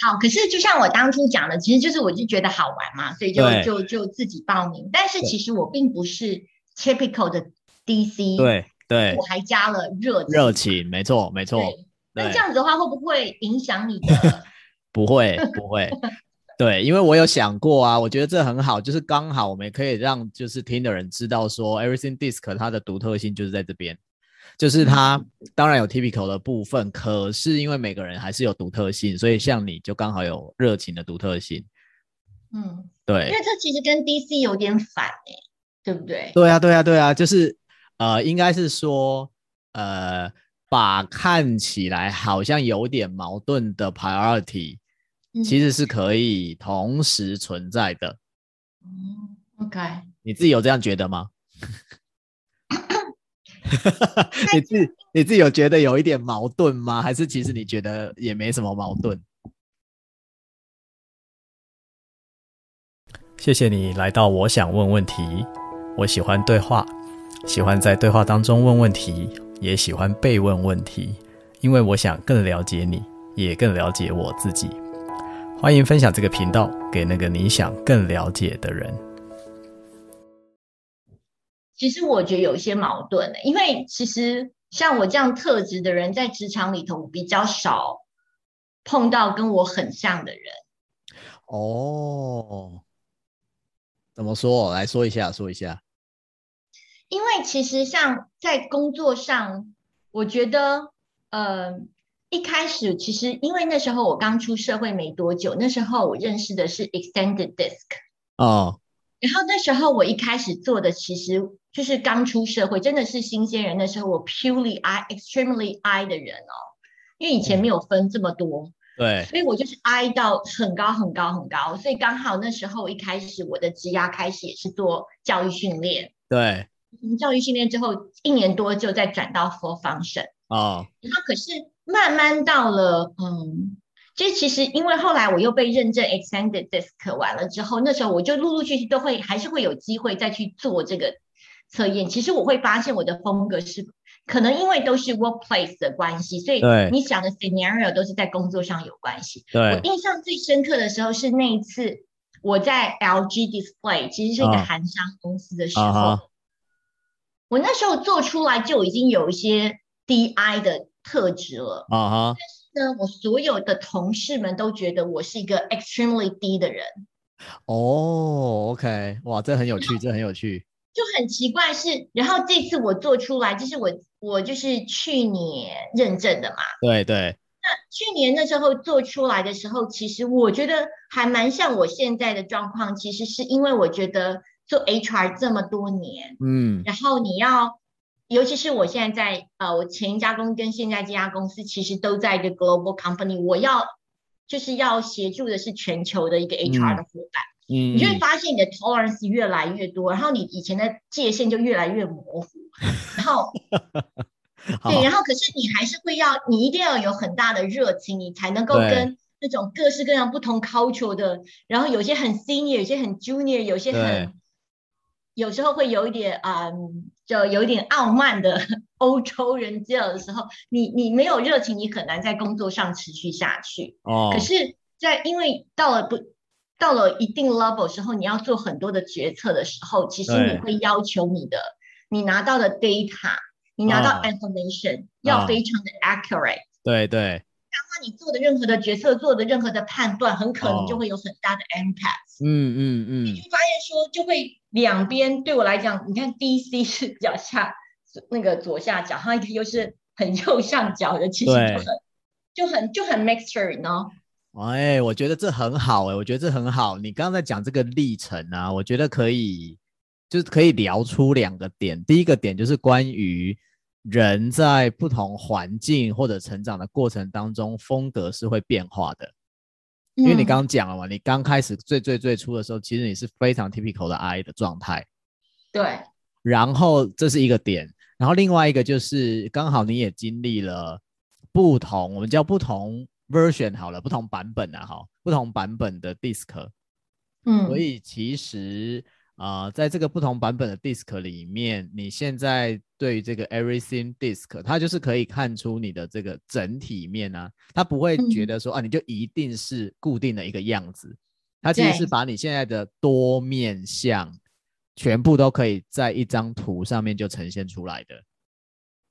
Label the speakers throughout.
Speaker 1: 好，可是就像我当初讲的，其实就是我就觉得好玩嘛，所以就就就自己报名。但是其实我并不是 typical 的 DC，
Speaker 2: 对对，
Speaker 1: 我还加了热
Speaker 2: 热情，没错没错。
Speaker 1: 那这样子的话，会不会影响你的？
Speaker 2: 不会不 会，对，因为我有想过啊，我觉得这很好，就是刚好我们也可以让就是听的人知道说，Everything Disc 它的独特性就是在这边。就是它当然有 typical 的部分，可是因为每个人还是有独特性，所以像你就刚好有热情的独特性。
Speaker 1: 嗯，
Speaker 2: 对，
Speaker 1: 因为这其实跟 DC 有点反诶、欸，对不对？
Speaker 2: 对啊，对啊，对啊，就是呃，应该是说呃，把看起来好像有点矛盾的 priority，其实是可以同时存在的。
Speaker 1: 嗯，OK，
Speaker 2: 你自己有这样觉得吗？你自己你自己有觉得有一点矛盾吗？还是其实你觉得也没什么矛盾？谢谢你来到我想问问题。我喜欢对话，喜欢在对话当中问问题，也喜欢被问问题，因为我想更了解你，也更了解我自己。欢迎分享这个频道给那个你想更了解的人。
Speaker 1: 其实我觉得有一些矛盾的，因为其实像我这样特质的人，在职场里头比较少碰到跟我很像的人。
Speaker 2: 哦，怎么说？来说一下，说一下。
Speaker 1: 因为其实像在工作上，我觉得，呃，一开始其实因为那时候我刚出社会没多久，那时候我认识的是 Extended Disk。
Speaker 2: 哦。
Speaker 1: 然后那时候我一开始做的其实就是刚出社会，真的是新鲜人。的时候我 purely I extremely I 的人哦，因为以前没有分这么多，
Speaker 2: 对，
Speaker 1: 所以我就是 I 到很高很高很高。所以刚好那时候一开始我的职涯开始也是做教育训练，
Speaker 2: 对，
Speaker 1: 教育训练之后一年多就再转到 full function
Speaker 2: 哦，
Speaker 1: 然后可是慢慢到了嗯。就其实，因为后来我又被认证 extended disk 完了之后，那时候我就陆陆续续都会还是会有机会再去做这个测验。其实我会发现我的风格是可能因为都是 workplace 的关系，所以你想的 scenario 都是在工作上有关系。
Speaker 2: 对，
Speaker 1: 我印象最深刻的时候是那一次我在 LG Display，其实是一个韩商公司的时候，哦、我那时候做出来就已经有一些 DI 的特质了。
Speaker 2: 啊哈。
Speaker 1: 但是呢我所有的同事们都觉得我是一个 extremely D 的人。
Speaker 2: 哦，OK，哇，这很有趣，这很有趣。
Speaker 1: 就很奇怪是，然后这次我做出来，就是我我就是去年认证的嘛。
Speaker 2: 对对。
Speaker 1: 那去年那时候做出来的时候，其实我觉得还蛮像我现在的状况。其实是因为我觉得做 HR 这么多年，
Speaker 2: 嗯，
Speaker 1: 然后你要。尤其是我现在在呃，我前一家公司跟现在这家公司其实都在一个 global company，我要就是要协助的是全球的一个 HR 的伙伴，嗯，你就会发现你的 tolerance 越来越多，然后你以前的界限就越来越模糊，然后 对，然后可是你还是会要，你一定要有很大的热情，你才能够跟那种各式各样不同 culture 的，然后有些很 senior，有些很 junior，有些很。有时候会有一点，嗯，就有一点傲慢的欧洲人这样的时候，你你没有热情，你很难在工作上持续下去。
Speaker 2: 哦。
Speaker 1: 可是，在因为到了不到了一定 level 时候，你要做很多的决策的时候，其实你会要求你的你拿到的 data，你拿到 information、哦、要非常的 accurate。
Speaker 2: 对对。
Speaker 1: 那你做的任何的决策，做的任何的判断，很可能就会有很大的 impact。
Speaker 2: 嗯嗯嗯。你
Speaker 1: 就发现说，就会两边对我来讲，你看 DC 是脚下那个左下角，它又是很右上角的，其实就很就很就很 mixture 呢。
Speaker 2: 哎，我觉得这很好哎，我觉得这很好。你刚刚在讲这个历程啊，我觉得可以，就是可以聊出两个点。第一个点就是关于。人在不同环境或者成长的过程当中，风格是会变化的。因为你刚刚讲了嘛，你刚开始最最最初的时候，其实你是非常 typical 的 I 的状态。
Speaker 1: 对。
Speaker 2: 然后这是一个点，然后另外一个就是刚好你也经历了不同，我们叫不同 version 好了，不同版本啊，哈，不同版本的 disc。
Speaker 1: 嗯。
Speaker 2: 所以其实啊、呃，在这个不同版本的 DISC 里面，你现在对于这个 Everything DISC，它就是可以看出你的这个整体面啊，它不会觉得说、嗯、啊，你就一定是固定的一个样子，它其实是把你现在的多面相全部都可以在一张图上面就呈现出来的。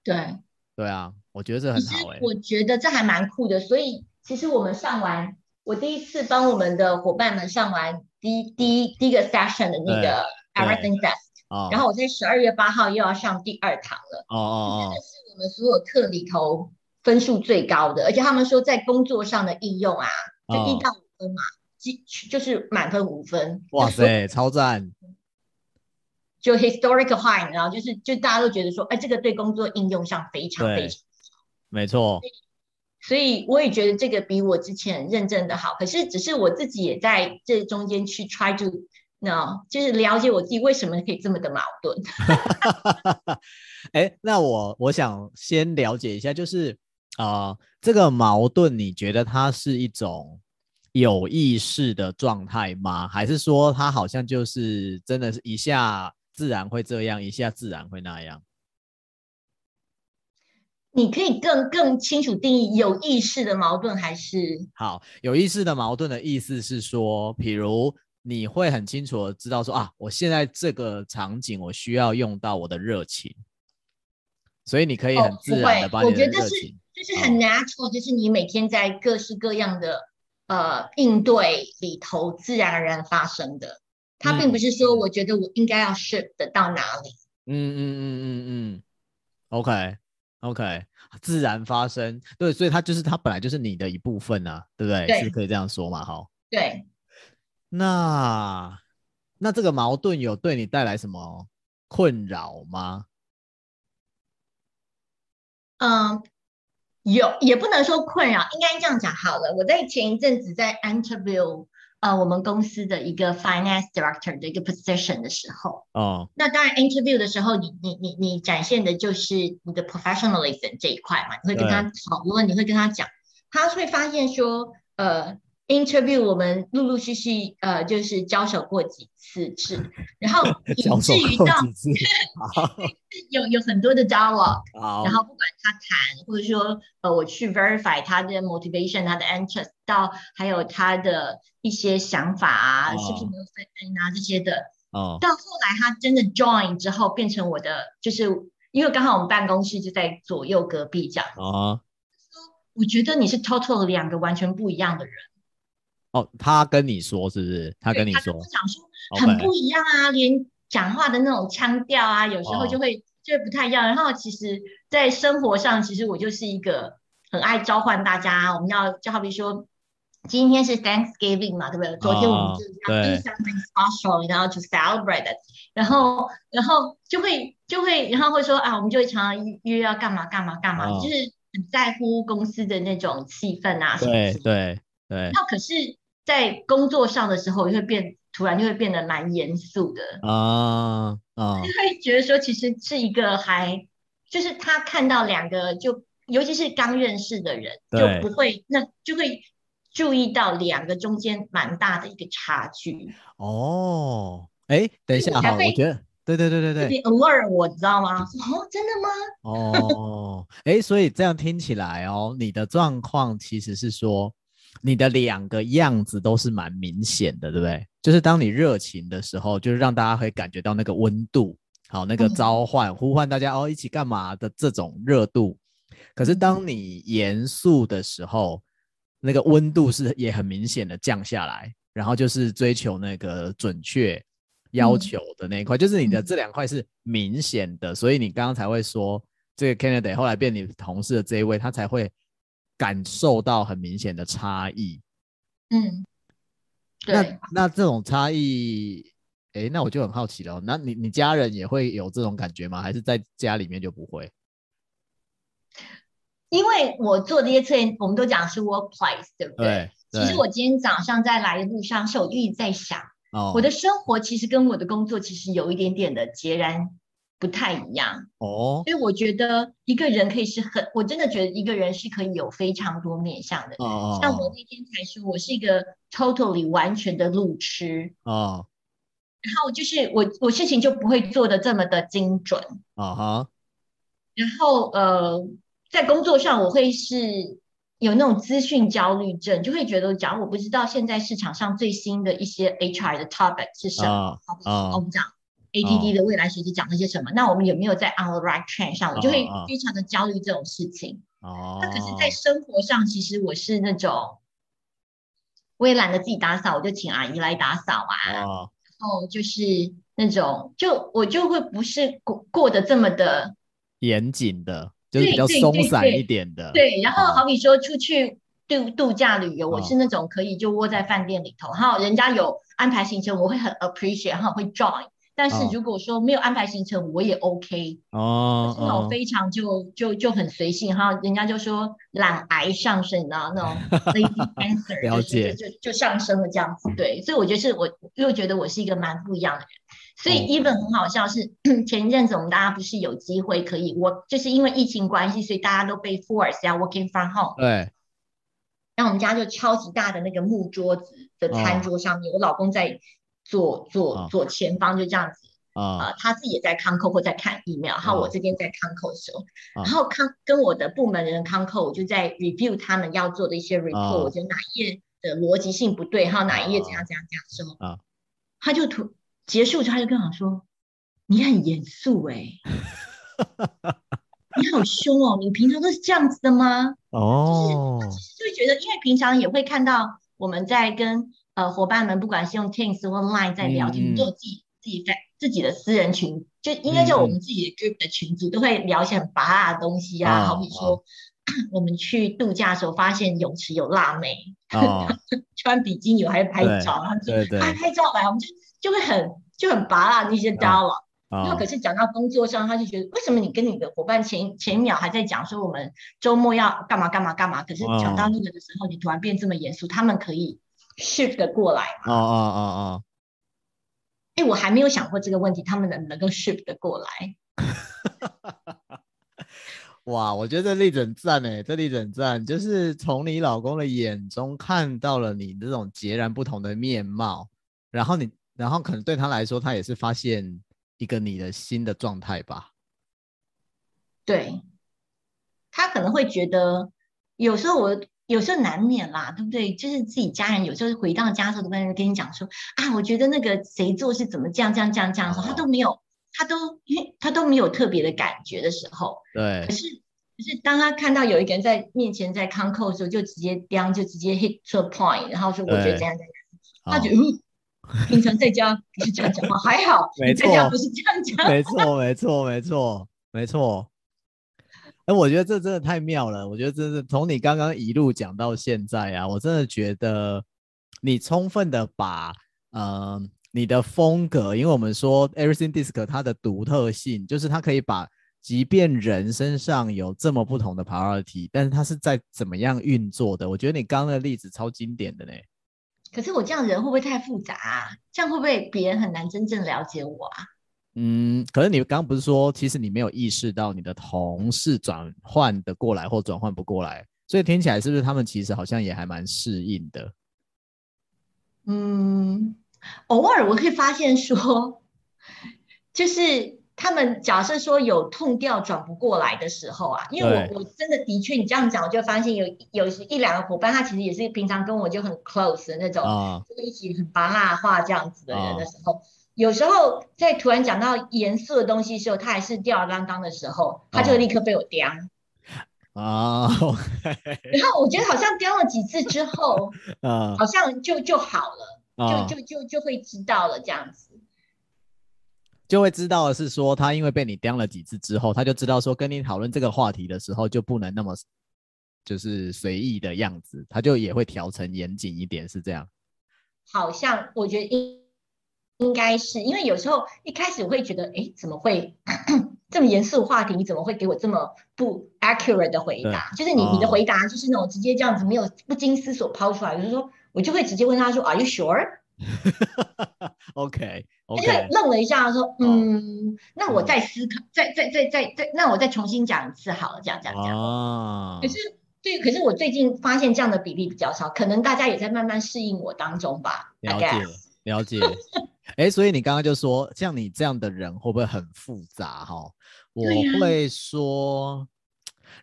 Speaker 1: 对，
Speaker 2: 对啊，我觉得这很好哎、欸，
Speaker 1: 我觉得这还蛮酷的，所以其实我们上完。我第一次帮我们的伙伴们上完第一第一第一个 session 的那个 everything test，哦，然后我在十二月八号又要上第二堂了。哦哦哦，真的是我们所有课里头分数最高的，而且他们说在工作上的应用啊，就一到五分嘛，就、哦、就是满分五分。
Speaker 2: 哇塞，超赞！
Speaker 1: 就 historical high，然后就是就大家都觉得说，哎，这个对工作应用上非常非常。
Speaker 2: 没错。
Speaker 1: 所以我也觉得这个比我之前认证的好，可是只是我自己也在这中间去 try to no，就是了解我自己为什么可以这么的矛盾。
Speaker 2: 哎，那我我想先了解一下，就是啊、呃，这个矛盾你觉得它是一种有意识的状态吗？还是说它好像就是真的是一下自然会这样，一下自然会那样？
Speaker 1: 你可以更更清楚定义有意识的矛盾还是？
Speaker 2: 好，有意识的矛盾的意思是说，比如你会很清楚的知道说啊，我现在这个场景我需要用到我的热情，所以你可以很自然的把你的热情，哦、我觉得是
Speaker 1: 就是很 natural，、哦、就是你每天在各式各样的呃应对里头自然而然发生的，它并不是说我觉得我应该要 shift 到哪里。
Speaker 2: 嗯嗯嗯嗯嗯，OK。OK，自然发生，对，所以它就是它本来就是你的一部分啊，对不对？对，是可以这样说嘛，哈。
Speaker 1: 对。
Speaker 2: 那那这个矛盾有对你带来什么困扰吗？
Speaker 1: 嗯，有，也不能说困扰，应该这样讲好了。我在前一阵子在 interview。呃，我们公司的一个 finance director 的一个 position 的时候，
Speaker 2: 哦，
Speaker 1: 那当然 interview 的时候，你你你你展现的就是你的 professionalism 这一块嘛，你会跟他讨论，你会跟他讲，他会发现说，呃。Interview 我们陆陆续续呃就是交手过几次次，然后 以至于到 有有很多的 dialogue，然后不管他谈或者说呃我去 verify 他的 motivation，他的 interest，到还有他的一些想法啊，是不是没有 fit 啊这些的，
Speaker 2: 哦，
Speaker 1: 到后来他真的 join 之后变成我的，就是因为刚好我们办公室就在左右隔壁这样，
Speaker 2: 哦，
Speaker 1: 我觉得你是 total 两个完全不一样的人。
Speaker 2: 哦，他跟你说是不是？他跟你说，
Speaker 1: 我想说很不一样啊.连讲话的那种腔调啊，有时候就会、哦、就会不太一样。然后其实，在生活上，其实我就是一个很爱召唤大家。我们要就好比说，今天是 Thanksgiving 嘛，对不对？哦、昨天我们就要 do something special，然后 to celebrate it。然后，然后就会就会，然后会说啊，我们就会常常约要干嘛干嘛干嘛、哦，就是很在乎公司的那种气氛啊。
Speaker 2: 对对。对，
Speaker 1: 那可是，在工作上的时候，就会变，突然就会变得蛮严肃的
Speaker 2: 啊啊，
Speaker 1: 就会觉得说，其实是一个还，就是他看到两个，就尤其是刚认识的人，就不会，那就会注意到两个中间蛮大的一个差距。
Speaker 2: 哦，哎，等一下哈，我觉得，对对对对对，
Speaker 1: 你 alert 我知道吗？哦，真的吗？
Speaker 2: 哦，哎，所以这样听起来哦，你的状况其实是说。你的两个样子都是蛮明显的，对不对？就是当你热情的时候，就是让大家会感觉到那个温度，好，那个召唤、呼唤大家哦，一起干嘛的这种热度。可是当你严肃的时候，那个温度是也很明显的降下来，然后就是追求那个准确要求的那一块，就是你的这两块是明显的，所以你刚刚才会说这个 candidate 后来变你同事的这一位，他才会。感受到很明显的差异，
Speaker 1: 嗯，对，
Speaker 2: 那那这种差异，哎，那我就很好奇了。那你你家人也会有这种感觉吗？还是在家里面就不会？
Speaker 1: 因为我做这些测验，我们都讲是 workplace，对不对？对。其实我今天早上在来的路上，是我一直在想，哦，我的生活其实跟我的工作其实有一点点的截然。不太一样。
Speaker 2: 哦，
Speaker 1: 所以我觉得一个人可以是很，我真的觉得一个人是可以有非常多面向的。
Speaker 2: 哦，
Speaker 1: 像我那天才说，我是一个 totally 完全的路痴。
Speaker 2: 哦，
Speaker 1: 然后就是我我事情就不会做的这么的精准。
Speaker 2: 啊哈。
Speaker 1: 然后呃，在工作上我会是有那种资讯焦虑症，就会觉得假如我不知道现在市场上最新的一些 HR 的 topic 是什么，啊，我们讲 ADD 的未来学习讲那些什么，那我们有没有在 on the right track 上？我就会非常的焦虑这种事情。哦。那可是，在生活上，其实我是那种。我也懒得自己打扫，我就请阿姨来打扫啊。哦、然后就是那种，就我就会不是过过得这么的
Speaker 2: 严谨的，就是比较松散一点的。
Speaker 1: 对，对，对，对，然后好比说出去度度假旅游，哦、我是那种可以就窝在饭店里头，然后人家有安排行程，我会很 appreciate，然后会 join。但是如果说没有安排行程，我也 OK 哦，是那种非常就就就很随性哈，人家就说懒癌上升你知道，那种 lazy cancer
Speaker 2: 了解。
Speaker 1: 就就就上升了这样子，对，所以我觉得是我又觉得我是一个蛮不一样的人，所以 even 很好笑是前一阵子我们大家不是有机会可以我就是因为疫情关系，所以大家都被 force 要 working from home，
Speaker 2: 对，
Speaker 1: 然后我们家就超级大的那个木桌子的餐桌上面，我老公在。左左左前方就这样子。啊、呃，他自己也在看 call 或在看 email，然后我这边在看 call 的时候，然后看跟我的部门的人看 call，我就在 review 他们要做的一些 report，我觉得哪一页的逻辑性不对，还有哪一页怎样怎样怎样的时候，啊，他就突结束之后他就跟我说，你很严肃哎，你好凶哦，你平常都是这样子的吗？哦，就会觉得，因为平常也会看到我们在跟。呃，伙伴们不管是用 Teams 或 Line 在聊天，都有自己自己在自己的私人群，就应该就我们自己的 group 的群组，都会聊一些很拔辣的东西啊。好比说，我们去度假的时候，发现泳池有辣妹，穿比基尼还是拍照，然后就拍拍照来，我们就就会很就很芭乐那些 dialog。然后可是讲到工作上，他就觉得为什么你跟你的伙伴前前一秒还在讲说我们周末要干嘛干嘛干嘛，可是讲到那个的时候，你突然变这么严肃，他们可以。Shift 过来哦哦哦哦，哎，我还没有想过这个问题，他们能不能够 shift 过来？
Speaker 2: 哇，我觉得这例子很赞哎，这例子很赞，就是从你老公的眼中看到了你这种截然不同的面貌，然后你，然后可能对他来说，他也是发现一个你的新的状态吧？
Speaker 1: 对，他可能会觉得有时候我。有时候难免啦，对不对？就是自己家人有时候回到家的时候，都跟人跟你讲说啊，我觉得那个谁做是怎么这样这样这样这样说，他都没有，他都因为他都没有特别的感觉的时候，
Speaker 2: 对。
Speaker 1: 可是可是当他看到有一个人在面前在 con call 的时候，就直接这就直接 hit to point，然后说我觉得这样这样，他觉得平常在家不是这样讲话，还好，
Speaker 2: 没错，
Speaker 1: 在家不是这样讲，
Speaker 2: 没错没错没错没错。哎，我觉得这真的太妙了。我觉得真是从你刚刚一路讲到现在啊，我真的觉得你充分的把呃你的风格，因为我们说 Everything DiSC 它的独特性，就是它可以把即便人身上有这么不同的 priority，但是它是在怎么样运作的。我觉得你刚刚的例子超经典的呢。
Speaker 1: 可是我这样人会不会太复杂啊？这样会不会别人很难真正了解我啊？
Speaker 2: 嗯，可是你刚刚不是说，其实你没有意识到你的同事转换的过来或转换不过来，所以听起来是不是他们其实好像也还蛮适应的？
Speaker 1: 嗯，偶尔我会发现说，就是他们假设说有痛调转不过来的时候啊，因为我我真的的确你这样讲，我就发现有有一两个伙伴，他其实也是平常跟我就很 close 的那种，啊、就一起很芭乐话这样子的人的时候。啊有时候在突然讲到严肃的东西的时候，他还是吊儿郎当的时候，他就立刻被我刁。
Speaker 2: 啊，oh. oh.
Speaker 1: 然后我觉得好像刁了几次之后，啊，uh. 好像就就好了，uh. 就就就就会知道了这样子。
Speaker 2: 就会知道的是说，他因为被你刁了几次之后，他就知道说跟你讨论这个话题的时候就不能那么就是随意的样子，他就也会调成严谨一点，是这样。
Speaker 1: 好像我觉得应该是因为有时候一开始我会觉得，哎，怎么会 这么严肃的话题？你怎么会给我这么不 accurate 的回答？就是你、哦、你的回答就是那种直接这样子，没有不经思索抛出来，就是说我就会直接问他说，Are you sure？OK，他就愣了一下，说，嗯，哦、那我再思考，再再再再再，那我再重新讲一次好了，这样这样这样。哦。可是对，可是我最近发现这样的比例比较少，可能大家也在慢慢适应我当中吧，了解。
Speaker 2: 了解。哎，所以你刚刚就说，像你这样的人会不会很复杂？哈，我会说，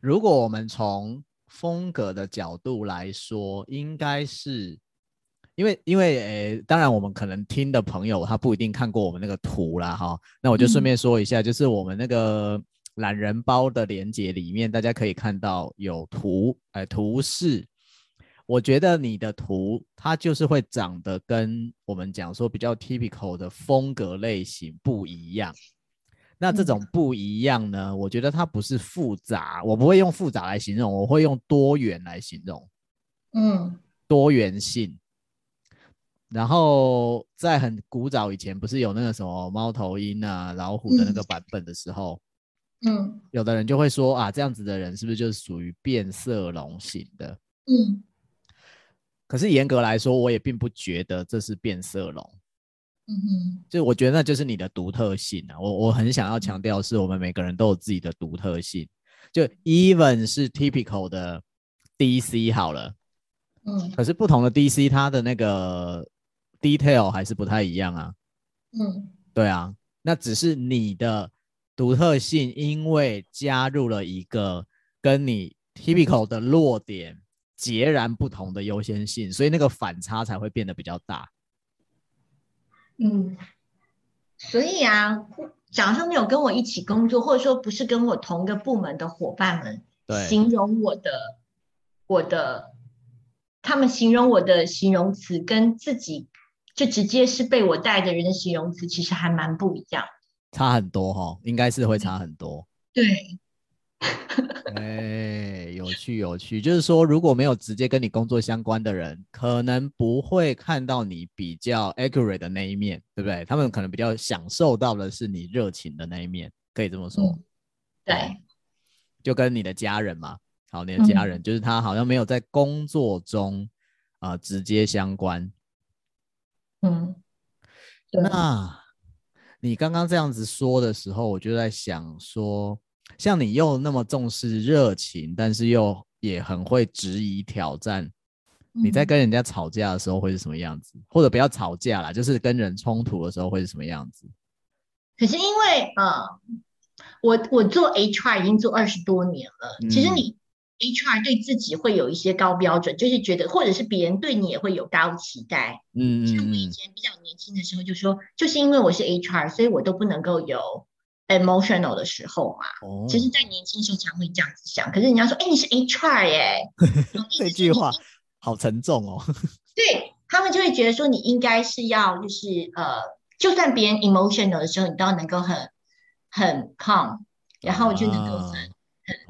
Speaker 2: 如果我们从风格的角度来说，应该是因为，因为，诶，当然我们可能听的朋友他不一定看过我们那个图啦，哈。那我就顺便说一下，就是我们那个懒人包的连接里面，大家可以看到有图，哎，图示。我觉得你的图它就是会长得跟我们讲说比较 typical 的风格类型不一样。那这种不一样呢，嗯、我觉得它不是复杂，我不会用复杂来形容，我会用多元来形容。嗯，多元性。然后在很古早以前，不是有那个什么猫头鹰啊、老虎的那个版本的时候，嗯，有的人就会说啊，这样子的人是不是就是属于变色龙型的？嗯。可是严格来说，我也并不觉得这是变色龙。嗯哼，就我觉得那就是你的独特性啊。我我很想要强调，是我们每个人都有自己的独特性。就 even 是 typical 的 DC 好了，嗯，可是不同的 DC 它的那个 detail 还是不太一样啊。嗯，对啊，那只是你的独特性，因为加入了一个跟你 typical 的弱点。截然不同的优先性，所以那个反差才会变得比较大。
Speaker 1: 嗯，所以啊，假如说没有跟我一起工作，或者说不是跟我同个部门的伙伴们，形容我的我的，他们形容我的形容词跟自己就直接是被我带的人的形容词，其实还蛮不一样，
Speaker 2: 差很多哈，应该是会差很多。
Speaker 1: 对。
Speaker 2: 哎、欸，有趣有趣，就是说，如果没有直接跟你工作相关的人，可能不会看到你比较 accurate 的那一面，对不对？他们可能比较享受到的是你热情的那一面，可以这么说。嗯、对，就跟你的家人嘛，好，你的家人、嗯、就是他好像没有在工作中啊、呃、直接相关。嗯，那你刚刚这样子说的时候，我就在想说。像你又那么重视热情，但是又也很会质疑挑战，嗯，你在跟人家吵架的时候会是什么样子？或者不要吵架啦，就是跟人冲突的时候会是什么样子？
Speaker 1: 可是因为呃，我我做 HR 已经做二十多年了，嗯，其实你 HR 对自己会有一些高标准，就是觉得或者是别人对你也会有高期待。嗯，像我以前比较年轻的时候就说，就是因为我是 HR，所以我都不能够有。Emotional 的时候嘛，哦、其实，在年轻时候常会这样子想。可是人家说，哎、欸，你是 HR 耶，
Speaker 2: 这句话好沉重哦。
Speaker 1: 对，他们就会觉得说，你应该是要就是呃，就算别人 emotional 的时候，你都要能够很很 calm，然后就能够很、啊、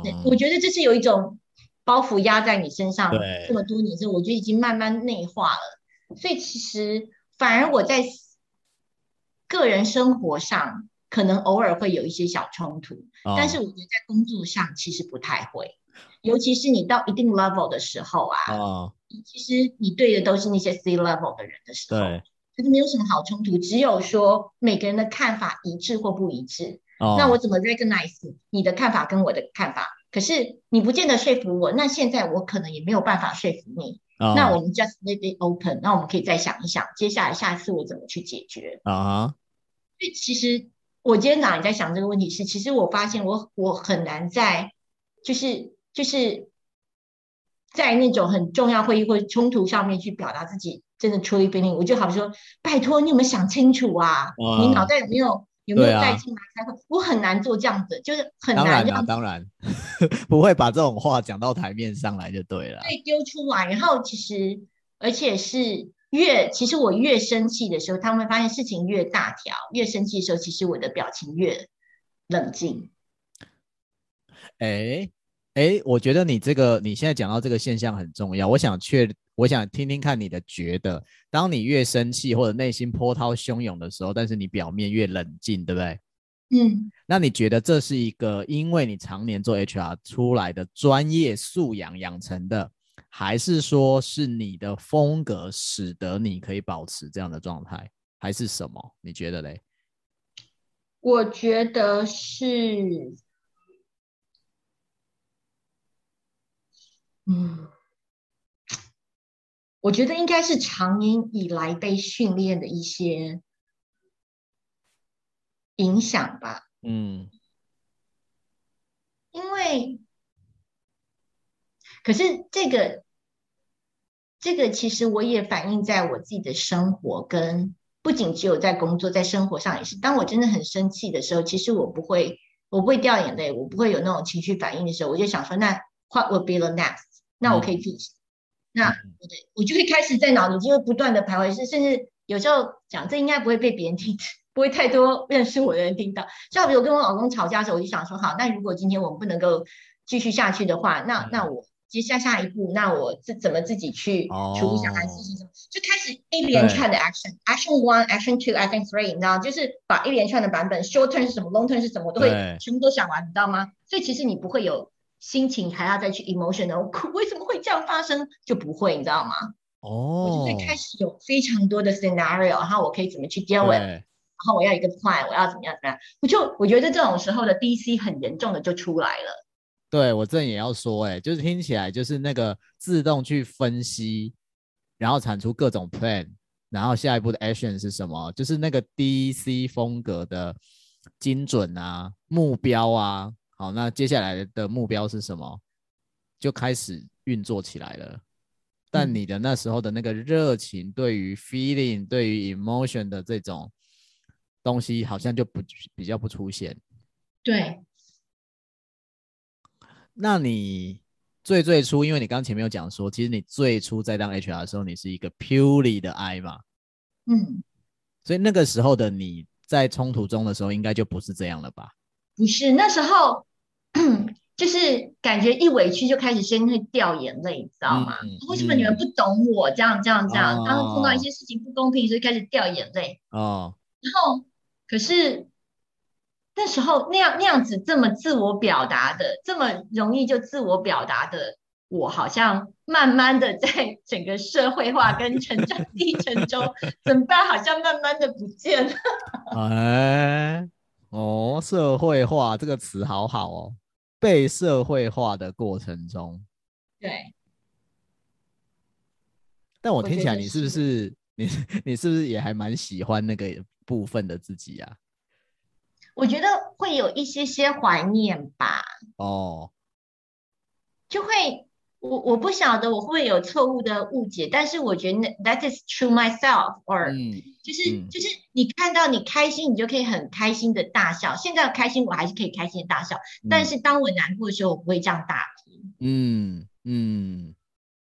Speaker 1: 很、嗯。我觉得这是有一种包袱压在你身上这么多年之后，我觉得已经慢慢内化了。所以其实反而我在个人生活上。可能偶尔会有一些小冲突，oh. 但是我觉得在工作上其实不太会，尤其是你到一定 level 的时候啊，oh. 其实你对的都是那些 C level 的人的时候，对，就是没有什么好冲突，只有说每个人的看法一致或不一致。Oh. 那我怎么 recognize 你的看法跟我的看法？可是你不见得说服我，那现在我可能也没有办法说服你。Oh. 那我们 just leave it open，那我们可以再想一想，接下来下一次我怎么去解决啊？所以其实。我今天早上在想这个问题是，其实我发现我我很难在，就是就是在那种很重要会议或冲突上面去表达自己真的 truly feeling。我就好比说，拜托你有没有想清楚啊？你脑袋有没有有没有带进来开会？啊？我很难做这样子，就是很难。当然、啊、当然
Speaker 2: 不会把这种话讲到台面上来就对了。
Speaker 1: 对，丢出来，然后其实而且是。越其实我越生气的时候，他们会发现事情越大条。越生气的时候，其实我的表情越冷静。
Speaker 2: 哎哎，我觉得你这个你现在讲到这个现象很重要。我想确，我想听听看你的觉得，当你越生气或者内心波涛汹涌的时候，但是你表面越冷静，对不对？嗯。那你觉得这是一个因为你常年做 HR 出来的专业素养养成的？还是说是你的风格使得你可以保持这样的状态，还是什么？你觉得嘞？
Speaker 1: 我觉得是，嗯，我觉得应该是长年以来被训练的一些影响吧。
Speaker 2: 嗯，
Speaker 1: 因为，可是这个，这个其实我也反映在我自己的生活，跟不仅只有在工作，在生活上也是。当我真的很生气的时候，其实我不会，我不会掉眼泪，我不会有那种情绪反应的时候，我就想说，那 What will be the next？那我可以做什么？那我的我就会开始在脑里就会不断的徘徊，是甚至有时候讲这应该不会被别人听。不会太多认识我的人听到，像比如跟我老公吵架的时候，我就想说，好，那如果今天我们不能够继续下去的话，那那我接下下一步，那我自怎么自己去处理小孩事情什么？就开始一连串的 action，action one，action two，action three，你知道，就是把一连串的版本，short term 是什么，long term 是什么，我都会全部都想完，你知道吗？所以其实你不会有心情还要再去 emotional，为什么会这样发生？就不会，你知道吗？
Speaker 2: 哦，
Speaker 1: 我就会开始有非常多的 scenario，然后我可以怎么去 deal with。然后我要一个 plan，我要怎么样怎么样？我就我觉得这种时候的 DC 很严重的就出来了。
Speaker 2: 对，我这也要说，哎，就是听起来就是那个自动去分析，然后产出各种 plan，然后下一步的 action 是什么？就是那个 DC 风格的精准啊，目标啊，好，那接下来的目标是什么？就开始运作起来了。但你的那时候的那个热情，对于 feeling，对于 emotion 的这种。东西好像就不比较不出现，
Speaker 1: 对。
Speaker 2: 那你最最初，因为你刚前面有讲说，其实你最初在当 HR 的时候，你是一个 purely 的 I 嘛，
Speaker 1: 嗯，
Speaker 2: 所以那个时候的你在冲突中的时候，应该就不是这样了吧？
Speaker 1: 不是，那时候就是感觉一委屈就开始先会掉眼泪，你知道吗？嗯、为什么你们不懂我？这样这样这样，当碰到一些事情不公平，所以开始掉眼泪
Speaker 2: 哦，
Speaker 1: 然后。可是那时候那样那样子这么自我表达的，这么容易就自我表达的我，好像慢慢的在整个社会化跟成长历程中，怎么办？好像慢慢的不见了。
Speaker 2: 哎，哦，社会化这个词好好哦，被社会化的过程中，
Speaker 1: 对。
Speaker 2: 但我听起来，你是不是你你是不是也还蛮喜欢那个？部分的自己呀，
Speaker 1: 我觉得会有一些些怀念吧。
Speaker 2: 哦，
Speaker 1: 就会我我不晓得我会有错误的误解，但是我觉得 that is true myself，or、嗯、就是、嗯、就是你看到你开心，你就可以很开心的大笑。现在开心我还是可以开心的大笑，嗯、但是当我难过的时候，我不会这样大哭。
Speaker 2: 嗯嗯，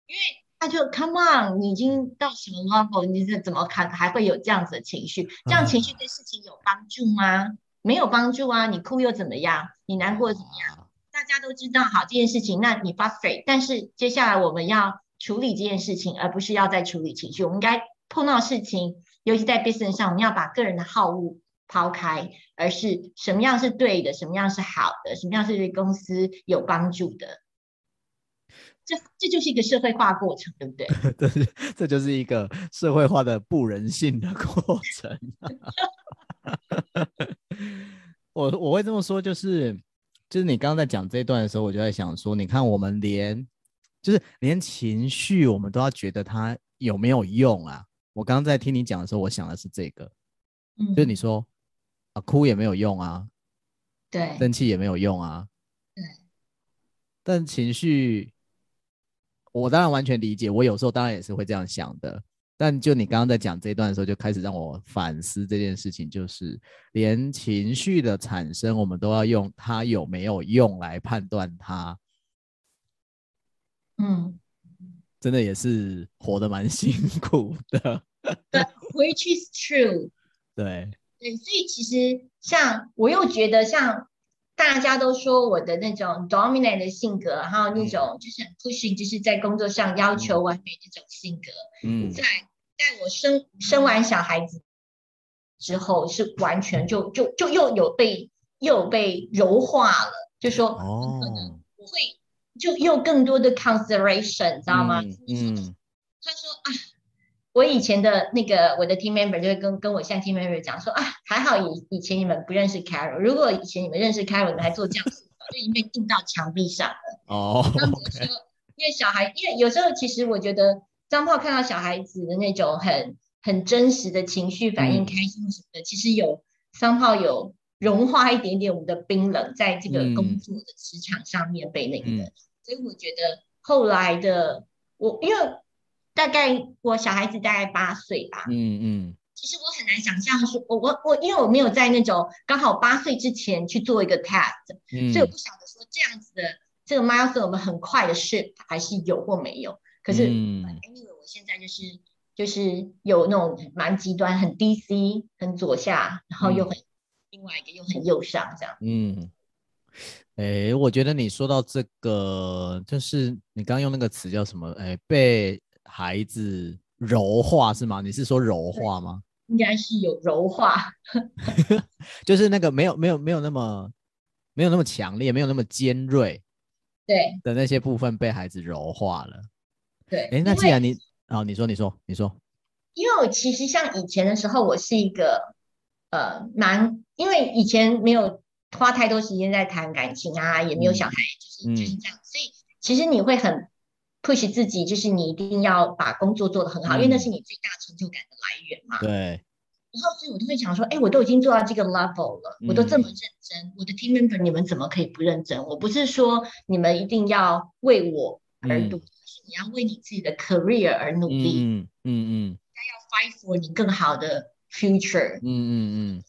Speaker 1: 因为。他就 Come on，你已经到什么 level？你是怎么看还会有这样子的情绪？这样情绪对事情有帮助吗？嗯、没有帮助啊！你哭又怎么样？你难过怎么样？嗯、大家都知道，好这件事情，那你 frustrate，但是接下来我们要处理这件事情，而不是要再处理情绪。我们应该碰到事情，尤其在 business 上，我们要把个人的好恶抛开，而是什么样是对的，什么样是好的，什么样是对公司有帮助的。这这就是一个社会化过程，对不对？
Speaker 2: 对，这就是一个社会化的不人性的过程。我我会这么说，就是就是你刚刚在讲这一段的时候，我就在想说，你看我们连就是连情绪，我们都要觉得它有没有用啊？我刚刚在听你讲的时候，我想的是这个，嗯，就是你说啊，哭也没有用啊，
Speaker 1: 对，
Speaker 2: 生气也没有用啊，
Speaker 1: 对，
Speaker 2: 但情绪。我当然完全理解，我有时候当然也是会这样想的。但就你刚刚在讲这一段的时候，就开始让我反思这件事情，就是连情绪的产生，我们都要用它有没有用来判断它。
Speaker 1: 嗯，
Speaker 2: 真的也是活得蛮 辛苦的。
Speaker 1: But which is true？
Speaker 2: 对
Speaker 1: 对，所以其实像我又觉得像。大家都说我的那种 dominant 的性格，然后那种就是很 pushing，就是在工作上要求完美这种性格，
Speaker 2: 嗯，
Speaker 1: 在在我生生完小孩子之后，是完全就就就又有被又有被柔化了，就说哦，可能我会就又更多的 consideration，知道吗？
Speaker 2: 嗯，嗯，
Speaker 1: 他说啊。我以前的那个我的 team member 就会跟跟我现在 team member 讲说啊，还好以以前你们不认识 Carol，如果以前你们认识 Carol，你们还做这样子，就已经被钉到墙壁上了。
Speaker 2: 哦，
Speaker 1: 那我说，因为小孩，因为有时候其实我觉得张炮看到小孩子的那种很很真实的情绪反应，嗯、开心什么的，其实有张炮有融化一点点我们的冰冷，在这个工作的职场上面被那个所以我觉得后来的我，因为大概我小孩子大概八岁吧，嗯嗯。嗯其实我很难想象说，我我我，因为我没有在那种刚好八岁之前去做一个 test，嗯，所以我不晓得说这样子的这个 milestone 我们很快的 shift 还是有或没有。可是，嗯，anyway，我现在就是就是有那种蛮极端，很 DC，很左下，然后又很、嗯、另外一个又很右上这样。嗯，
Speaker 2: 哎，我觉得你说到这个，就是你刚刚用那个词叫什么？哎，被孩子。柔化是吗？你是说柔化吗？
Speaker 1: 应该是有柔化，
Speaker 2: 就是那个没有没有没有那么没有那么强烈，没有那么尖锐，
Speaker 1: 对
Speaker 2: 的那些部分被孩子柔化了。
Speaker 1: 对，
Speaker 2: 哎，那既然你啊、哦，你说你说你说，
Speaker 1: 因为我其实像以前的时候，我是一个呃蛮，因为以前没有花太多时间在谈感情啊，也没有小孩，就是、嗯、就是这样，所以其实你会很。push 自己，就是你一定要把工作做得很好，嗯、因为那是你最大成就感的来源嘛。
Speaker 2: 对。
Speaker 1: 然后，所以我就会想说，哎，我都已经做到这个 level 了，嗯、我都这么认真，我的 team member 你们怎么可以不认真？我不是说你们一定要为我而努力，嗯、是你要为你自己的 career 而努力。嗯嗯嗯。应该要 fight for 你更好的 future。嗯嗯嗯。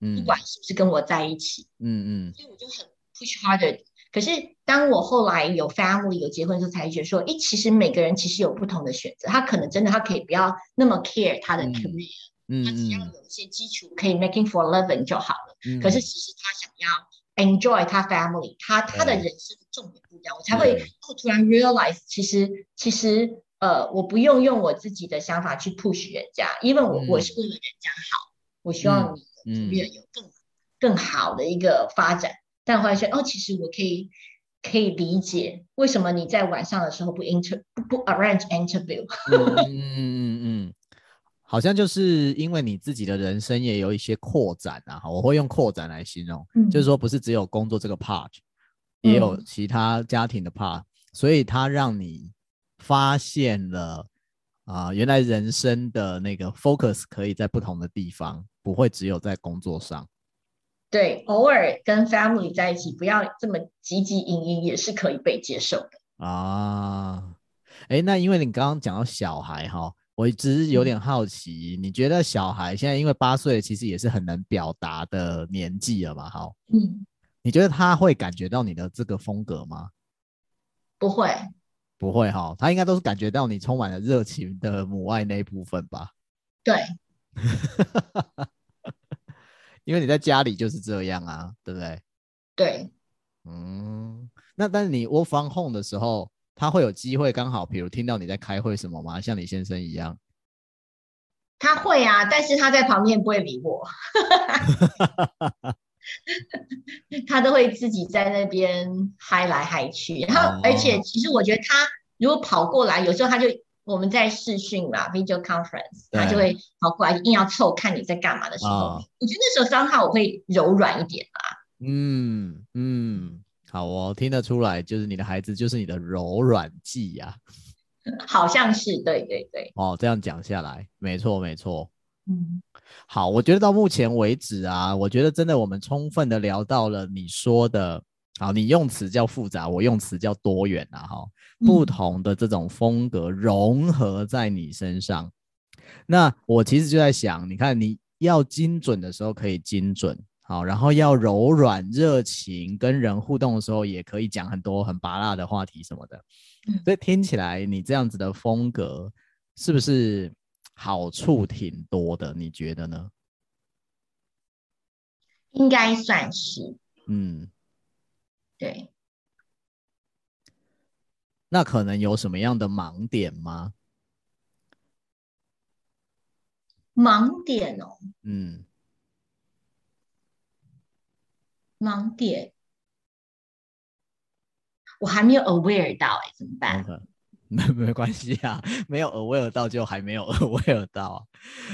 Speaker 1: 嗯。不管是不是跟我在一起。嗯嗯。所以我就很 push harder。可是，当我后来有 family 有结婚之后，才觉得说，哎，其实每个人其实有不同的选择。他可能真的，他可以不要那么 care 他的 career，嗯，他只要有一些基础可以 making for living 就好了。嗯、可是，其实他想要 enjoy 他 family，他他的人生重点不一样，嗯、我才会突然 realize，其实其实呃，我不用用我自己的想法去 push 人家，因为我、嗯、我是为了人家好，我希望你的 career 有更、嗯、更好的一个发展。但后来说，哦，其实我可以可以理解为什么你在晚上的时候不 inter 不不 arrange interview。嗯嗯
Speaker 2: 嗯嗯，好像就是因为你自己的人生也有一些扩展啊，我会用扩展来形容，嗯、就是说不是只有工作这个 part，也有其他家庭的 part，、嗯、所以它让你发现了啊、呃，原来人生的那个 focus 可以在不同的地方，不会只有在工作上。
Speaker 1: 对，偶尔跟 family 在一起，不要这么汲汲营营，也是可以被接受的
Speaker 2: 啊。哎，那因为你刚刚讲到小孩哈，我只是有点好奇，嗯、你觉得小孩现在因为八岁，其实也是很能表达的年纪了嘛？哈，嗯，你觉得他会感觉到你的这个风格吗？
Speaker 1: 不会，
Speaker 2: 不会哈，他应该都是感觉到你充满了热情的母爱那一部分吧？
Speaker 1: 对。
Speaker 2: 因为你在家里就是这样啊，对不对？
Speaker 1: 对，
Speaker 2: 嗯，那但是你 work from home 的时候，他会有机会刚好，比如听到你在开会什么吗？像你先生一样，
Speaker 1: 他会啊，但是他在旁边不会理我，他都会自己在那边嗨来嗨去，然后、哦、而且其实我觉得他如果跑过来，有时候他就。我们在视讯嘛，video conference，他就会跑过来，硬要凑看你在干嘛的时候，哦、我觉得那时候刚好我会柔软一点吧。
Speaker 2: 嗯嗯，好哦，听得出来，就是你的孩子就是你的柔软剂呀、
Speaker 1: 啊。好像是，对对对。
Speaker 2: 哦，这样讲下来，没错没错。嗯，好，我觉得到目前为止啊，我觉得真的我们充分的聊到了你说的。好，你用词叫复杂，我用词叫多元啊！哈，不同的这种风格融合在你身上，嗯、那我其实就在想，你看你要精准的时候可以精准，好，然后要柔软热情，跟人互动的时候也可以讲很多很拔辣的话题什么的，嗯、所以听起来你这样子的风格是不是好处挺多的？你觉得呢？
Speaker 1: 应该算是，嗯。对，
Speaker 2: 那可能有什么样的盲点吗？
Speaker 1: 盲点哦，嗯，盲点，我还没有 aware 到哎，怎么办？
Speaker 2: 没 没关系啊，没有 aware 到就还没有 aware 到。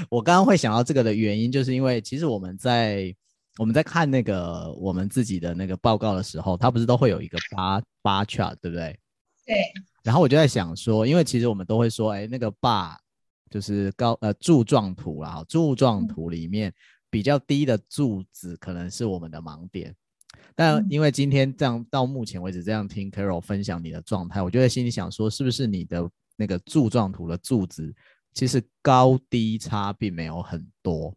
Speaker 2: 我刚刚会想到这个的原因，就是因为其实我们在。我们在看那个我们自己的那个报告的时候，它不是都会有一个八八 chart，对不对？
Speaker 1: 对。
Speaker 2: 然后我就在想说，因为其实我们都会说，哎，那个 bar 就是高呃柱状图啦，柱状图里面比较低的柱子可能是我们的盲点。但因为今天这样到目前为止这样听 Carol 分享你的状态，我就在心里想说，是不是你的那个柱状图的柱子其实高低差并没有很多，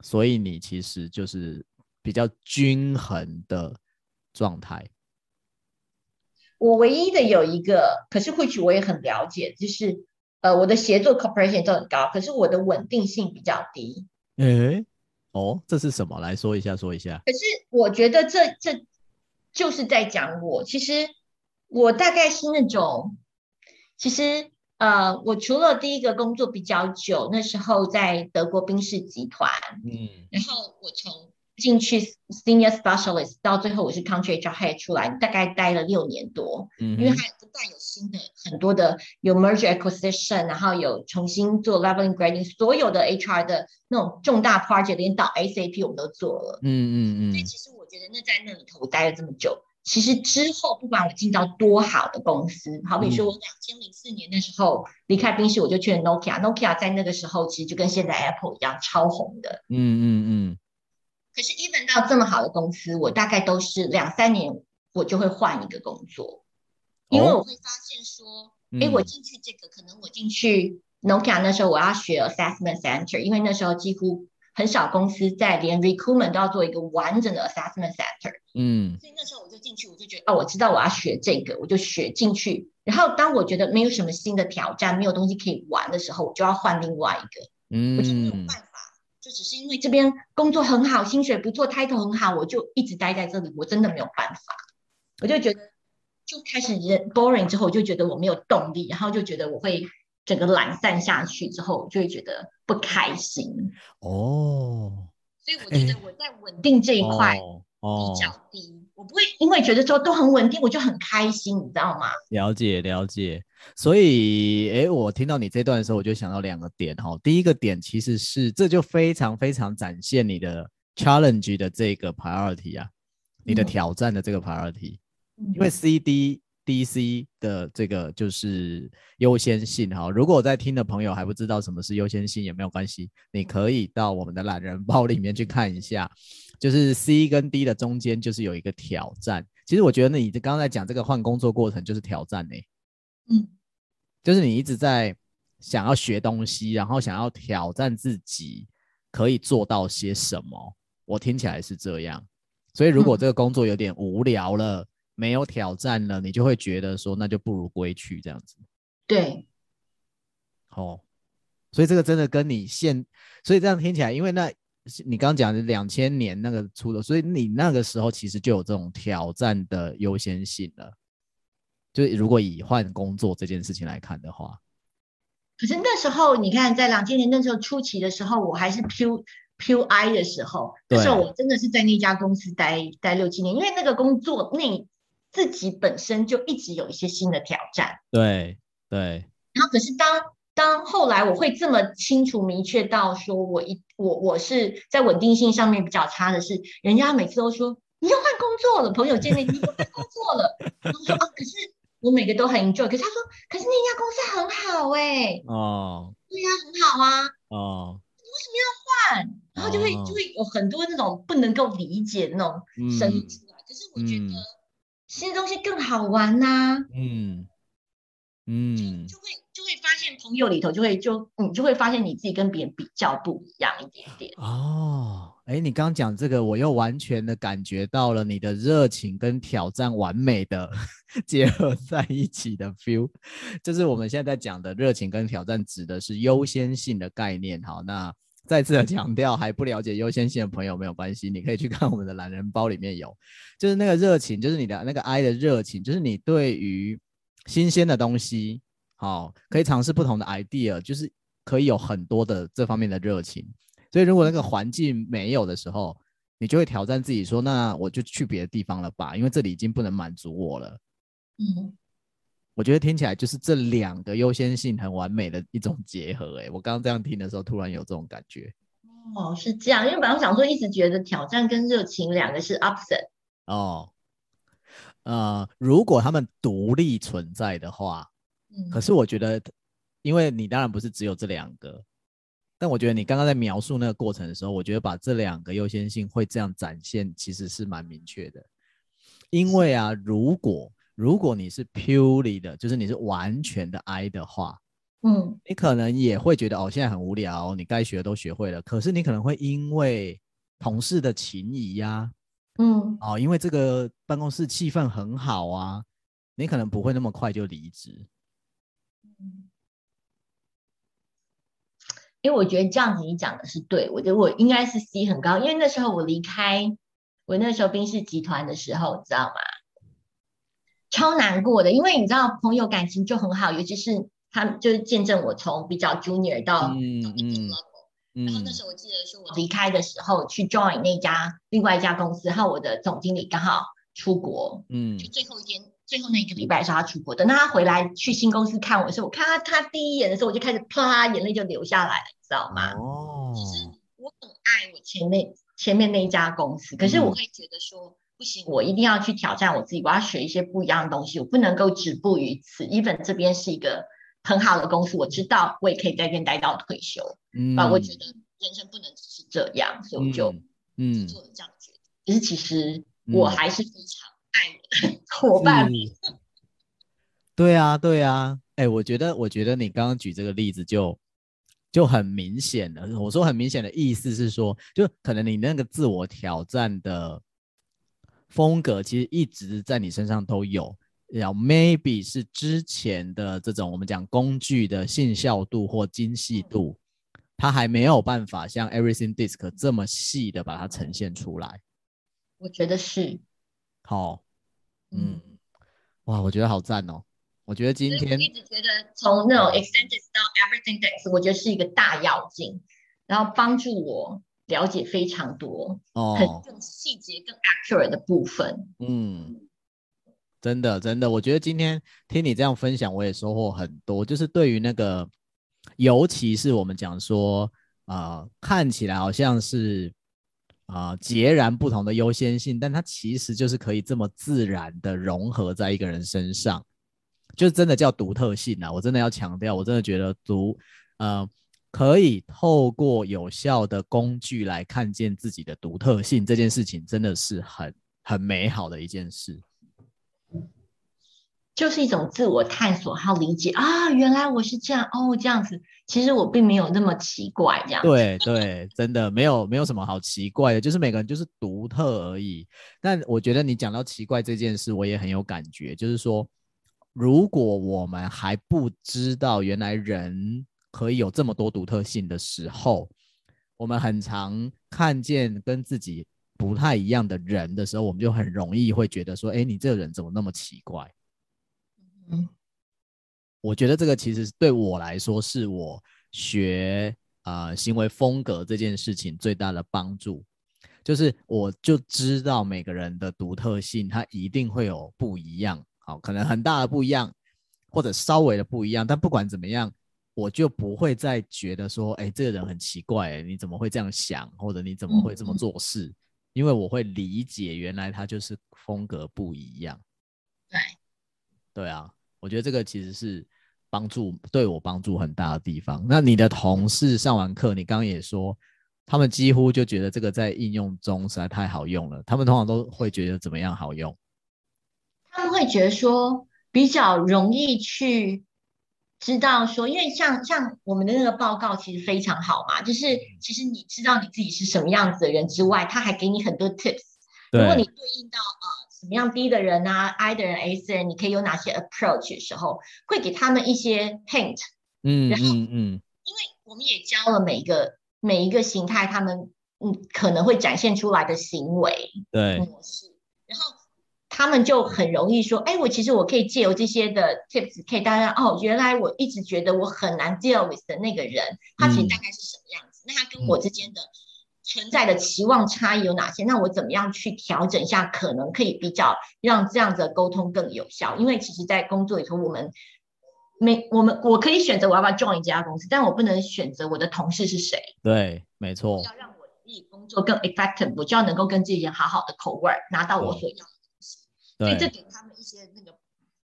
Speaker 2: 所以你其实就是比较均衡的状态。
Speaker 1: 我唯一的有一个，可是或许我也很了解，就是呃，我的协作 cooperation 都很高，可是我的稳定性比较低。
Speaker 2: 诶，哦，这是什么？来说一下，说一下。
Speaker 1: 可是我觉得这这就是在讲我，其实我大概是那种，其实呃，我除了第一个工作比较久，那时候在德国宾士集团，嗯，然后我从。进去 senior specialist，到最后我是 country HR head 出来，大概待了六年多。嗯，因为它不断有新的很多的有 merger acquisition，然后有重新做 leveling grading，所有的 HR 的那种重大 project，连到 SAP 我们都做了。嗯嗯嗯。所以其实我觉得那在那里头我待了这么久，其实之后不管我进到多好的公司，好比说我两千零四年的时候离开宾士，我就去了 Nokia，Nokia 在那个时候其实就跟现在 Apple 一样超红的。嗯嗯嗯。可是，even 到这么好的公司，我大概都是两三年，我就会换一个工作，因为我会发现说，哎、哦，我进去这个，可能我进去 Nokia 那时候我要学 assessment center，因为那时候几乎很少公司在连 recruitment 都要做一个完整的 assessment center。嗯，所以那时候我就进去，我就觉得，哦，我知道我要学这个，我就学进去。然后当我觉得没有什么新的挑战，没有东西可以玩的时候，我就要换另外一个。嗯，我就没有办法。就只是因为这边工作很好，薪水不错，title 很好，我就一直待在这里。我真的没有办法，我就觉得就开始人 boring 之后，我就觉得我没有动力，然后就觉得我会整个懒散下去，之后就会觉得不开心。哦，所以我觉得我在稳定这一块比较低。我不会因为觉得说都很稳定，我就很开心，你知道吗？
Speaker 2: 了解了解，所以诶，我听到你这段的时候，我就想到两个点哈。第一个点其实是这就非常非常展现你的 challenge 的这个 priority 啊，你的挑战的这个 priority，嗯，因为 C D D C 的这个就是优先性哈。如果我在听的朋友还不知道什么是优先性也没有关系，你可以到我们的懒人包里面去看一下。就是 C 跟 D 的中间就是有一个挑战。其实我觉得你刚刚在讲这个换工作过程就是挑战呢。嗯，就是你一直在想要学东西，然后想要挑战自己可以做到些什么。我听起来是这样。所以如果这个工作有点无聊了，没有挑战了，你就会觉得说那就不如归去这样子。
Speaker 1: 对。
Speaker 2: 哦，所以这个真的跟你现，所以这样听起来，因为那。你刚刚讲的两千年那个出的，所以你那个时候其实就有这种挑战的优先性了。就如果以换工作这件事情来看的话，
Speaker 1: 可是那时候你看，在两千年那时候初期的时候，我还是 Q Q I 的时候，那时候我真的是在那家公司待待六七年，因为那个工作那自己本身就一直有一些新的挑战。
Speaker 2: 对对。
Speaker 1: 然后可是当。当后来我会这么清楚明确到说我，我一我我是在稳定性上面比较差的是，人家每次都说你要换工作了，朋友见面你又换工作了，然后说啊，可是我每个都很 enjoy，可是他说，可是那家公司很好哎、欸，哦，对呀、啊，很好啊，哦，你为什么要换？然后就会就会有很多那种不能够理解的那种声音出来，嗯、可是我觉得新的东西更好玩呐、啊，嗯。嗯，就，就会。就会发现朋友里头就会就你就会发现你自己跟别人比较不一样一点点。
Speaker 2: 哦。哎，你刚讲这个，我又完全的感觉到了你的热情跟挑战完美的 结合在一起的 feel。就是我们现在在讲的热情跟挑战，指的是优先性的概念。好，那再次的强调，还不了解优先性的朋友没有关系，你可以去看我们的懒人包里面有，就是那个热情，就是你的那个 I 的热情，就是你对于新鲜的东西。好，可以尝试不同的 idea，就是可以有很多的这方面的热情。所以如果那个环境没有的时候，你就会挑战自己说，那我就去别的地方了吧，因为这里已经不能满足我了。嗯，我觉得听起来就是这两个优先性很完美的一种结合。哎，我刚刚这样听的时候，突然有这种感觉。
Speaker 1: 哦，是这样，因为本来我想说一直觉得挑战跟热情两个是 opposite。
Speaker 2: 哦，呃，如果他们独立存在的话。嗯，可是我觉得，因为你当然不是只有这两个，但我觉得你刚刚在描述那个过程的时候，我觉得把这两个优先性会这样展现，其实是蛮明确的。因为啊，如果如果你是 purely 的，就是你是完全的 I 的话，
Speaker 1: 嗯，
Speaker 2: 你可能也会觉得哦，现在很无聊，你该学的都学会了。可是你可能会因为同事的情谊呀、啊，
Speaker 1: 嗯，
Speaker 2: 哦，因为这个办公室气氛很好啊，你可能不会那么快就离
Speaker 1: 职。因为我觉得这样子你讲的是对，我觉得我应该是 C 很高，因为那时候我离开。我那时候宾士集团的时候，你知道吗？超难过的，因为你知道朋友感情就很好，尤其是他们就是见证我从比较 junior 到嗯嗯，嗯，然后那时候我记得是我离开的时候去 join 那家另外一家公司，然后我的总经理刚好出国，嗯，就最后一天最后那一个礼拜是他出国的，那他回来去新公司看我的时候，我看他他第一眼的时候，我就开始啪眼泪就流下来了，你知道吗？哦，其实我很爱我前面。前面那一家公司，可是我会觉得说、嗯、不行，我一定要去挑战我自己，我要学一些不一样的东西，我不能够止步于此。Even 这边是一个很好的公司，我知道我也可以在这边待到退休，嗯，我觉得人生不能只是这样，所以我就嗯做了这样决定。可、嗯、实其实我还是非常 伙伴。
Speaker 2: 对啊，对啊，哎、欸，我觉得，我觉得你刚刚举这个例子就。就很明显的，我说很明显的意思是说，就可能你那个自我挑战的风格，其实一直在你身上都有，然后 maybe 是之前的这种我们讲工具的信效度或精细度，它还没有办法像 Everything Disc 这么细的把它呈现出来。
Speaker 1: 我觉得是。
Speaker 2: 好，嗯，哇，我觉得好赞哦。我觉得今天
Speaker 1: 我一直觉得从那种 extended 到 everything Disc，我觉得是一个大要进，然后帮助我了解非常多哦，很更细节、更 accurate 的部分。
Speaker 2: 嗯，真的真的，我觉得今天听你这样分享，我也收获很多。就是对于那个，尤其是我们讲说，呃，看起来好像是啊、截然不同的优先性，但它其实就是可以这么自然的融合在一个人身上。就真的叫独特性啊！我真的要强调，我真的觉得独，呃，可以透过有效的工具来看见自己的独特性，这件事情真的是很很美好的一件事。
Speaker 1: 就是一种自我探索和理解啊！原来我是这样哦，这样子，其实我并没有那么奇怪，这样子。
Speaker 2: 对对，真的没有没有什么好奇怪的，就是每个人就是独特而已。但我觉得你讲到奇怪这件事，我也很有感觉，就是说。如果我们还不知道原来人可以有这么多独特性的时候，我们很常看见跟自己不太一样的人的时候，我们就很容易会觉得说：“哎，你这个人怎么那么奇怪？”嗯，我觉得这个其实对我来说是我学啊、呃、行为风格这件事情最大的帮助，就是我就知道每个人的独特性，它一定会有不一样。好，可能很大的不一样，或者稍微的不一样，但不管怎么样，我就不会再觉得说，哎，这个人很奇怪，你怎么会这样想，或者你怎么会这么做事？嗯，因为我会理解，原来他就是风格不一样。
Speaker 1: 对，
Speaker 2: 对啊，我觉得这个其实是帮助对我帮助很大的地方。那你的同事上完课，你刚刚也说，他们几乎就觉得这个在应用中实在太好用了。他们通常都会觉得怎么样好用？
Speaker 1: 他们会觉得说比较容易去知道说，因为像像我们的那个报告其实非常好嘛，就是其实你知道你自己是什么样子的人之外，他还给你很多 tips。如果你对应到呃什么样 D 的人啊，I 的人，S 的人，你可以有哪些 approach 的时候，会给他们一些 hint。
Speaker 2: 嗯，
Speaker 1: 然后
Speaker 2: 嗯嗯，
Speaker 1: 因为我们也教了每一个每一个形态，他们嗯可能会展现出来的行为
Speaker 2: 对
Speaker 1: 模式，然后。他们就很容易说，哎，我其实我可以借由这些的 tips，可以大家哦，原来我一直觉得我很难 deal with 的那个人，他其实大概是什么样子？嗯、那他跟我之间的存在的期望差异有哪些？那我怎么样去调整一下，可能可以比较让这样子的沟通更有效？因为其实，在工作里头，我们没我们我可以选择我要不要 join 这家公司，但我不能选择我的同事是谁。
Speaker 2: 对，没错。
Speaker 1: 要让我自己工作更 effective，我就要能够跟这些人好好的 co work，拿到我所要的东西。所以这给他们一些那个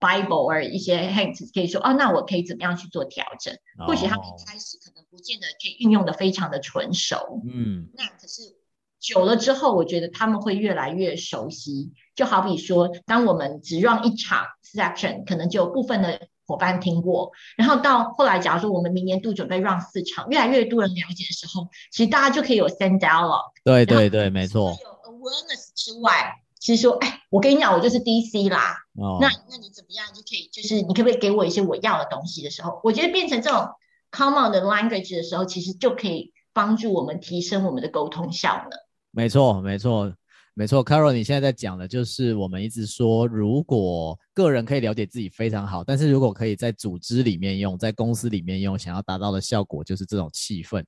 Speaker 1: Bible 或一些 hints 可以说哦，那我可以怎么样去做调整？
Speaker 2: 哦、
Speaker 1: 或许他们一开始可能不见得可以运用的非常的纯熟，
Speaker 2: 嗯，
Speaker 1: 那可是久了之后，我觉得他们会越来越熟悉。就好比说，当我们只 run 一场 section，可能就有部分的伙伴听过，然后到后来，假如说我们明年度准备 run 四场，越来越多人了解的时候，其实大家就可以有 send dialogue。
Speaker 2: 对对对，没错。
Speaker 1: 有 awareness 之外，其实说，哎，我跟你讲，我就是 DC 啦。
Speaker 2: 哦。
Speaker 1: 那那你怎么样就可以，就是你可不可以给我一些我要的东西的时候，我觉得变成这种 common 的 language 的时候，其实就可以帮助我们提升我们的沟通效能。
Speaker 2: 没错，没错。没错，Carol，你现在在讲的就是我们一直说，如果个人可以了解自己非常好，但是如果可以在组织里面用，在公司里面用，想要达到的效果就是这种气氛，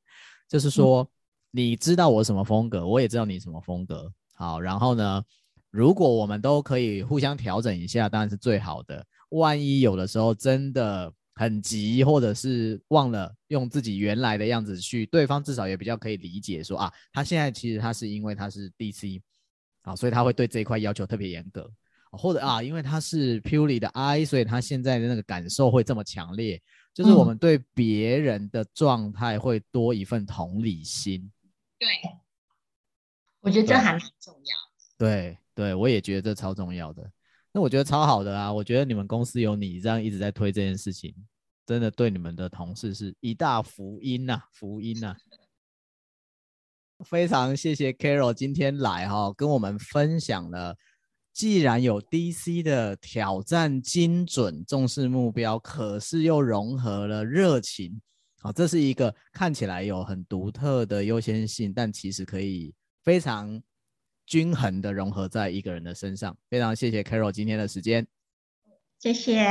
Speaker 2: 就是说你知道我什么风格，我也知道你什么风格，好，然后呢，如果我们都可以互相调整一下，当然是最好的。万一有的时候真的很急，或者是忘了用自己原来的样子去，对方至少也比较可以理解说啊，他现在其实他是因为他是 DC。啊，所以他会对这一块要求特别严格，或者啊，因为他是 purely 的 I，所以他现在的那个感受会这么强烈，就是我们对别人的状态会多一份同理心。
Speaker 1: 对，我觉得这还蛮重要。
Speaker 2: 对对，我也觉得这超重要的。那我觉得超好的啊，我觉得你们公司有你这样一直在推这件事情，真的对你们的同事是一大福音呐、福音呐、非常谢谢 Carol 今天来哈、跟我们分享了，既然有 DC 的挑战精准、重视目标，可是又融合了热情，好、哦，这是一个看起来有很独特的优先性，但其实可以非常均衡的融合在一个人的身上。非常谢谢 Carol 今天的时间，
Speaker 1: 谢谢。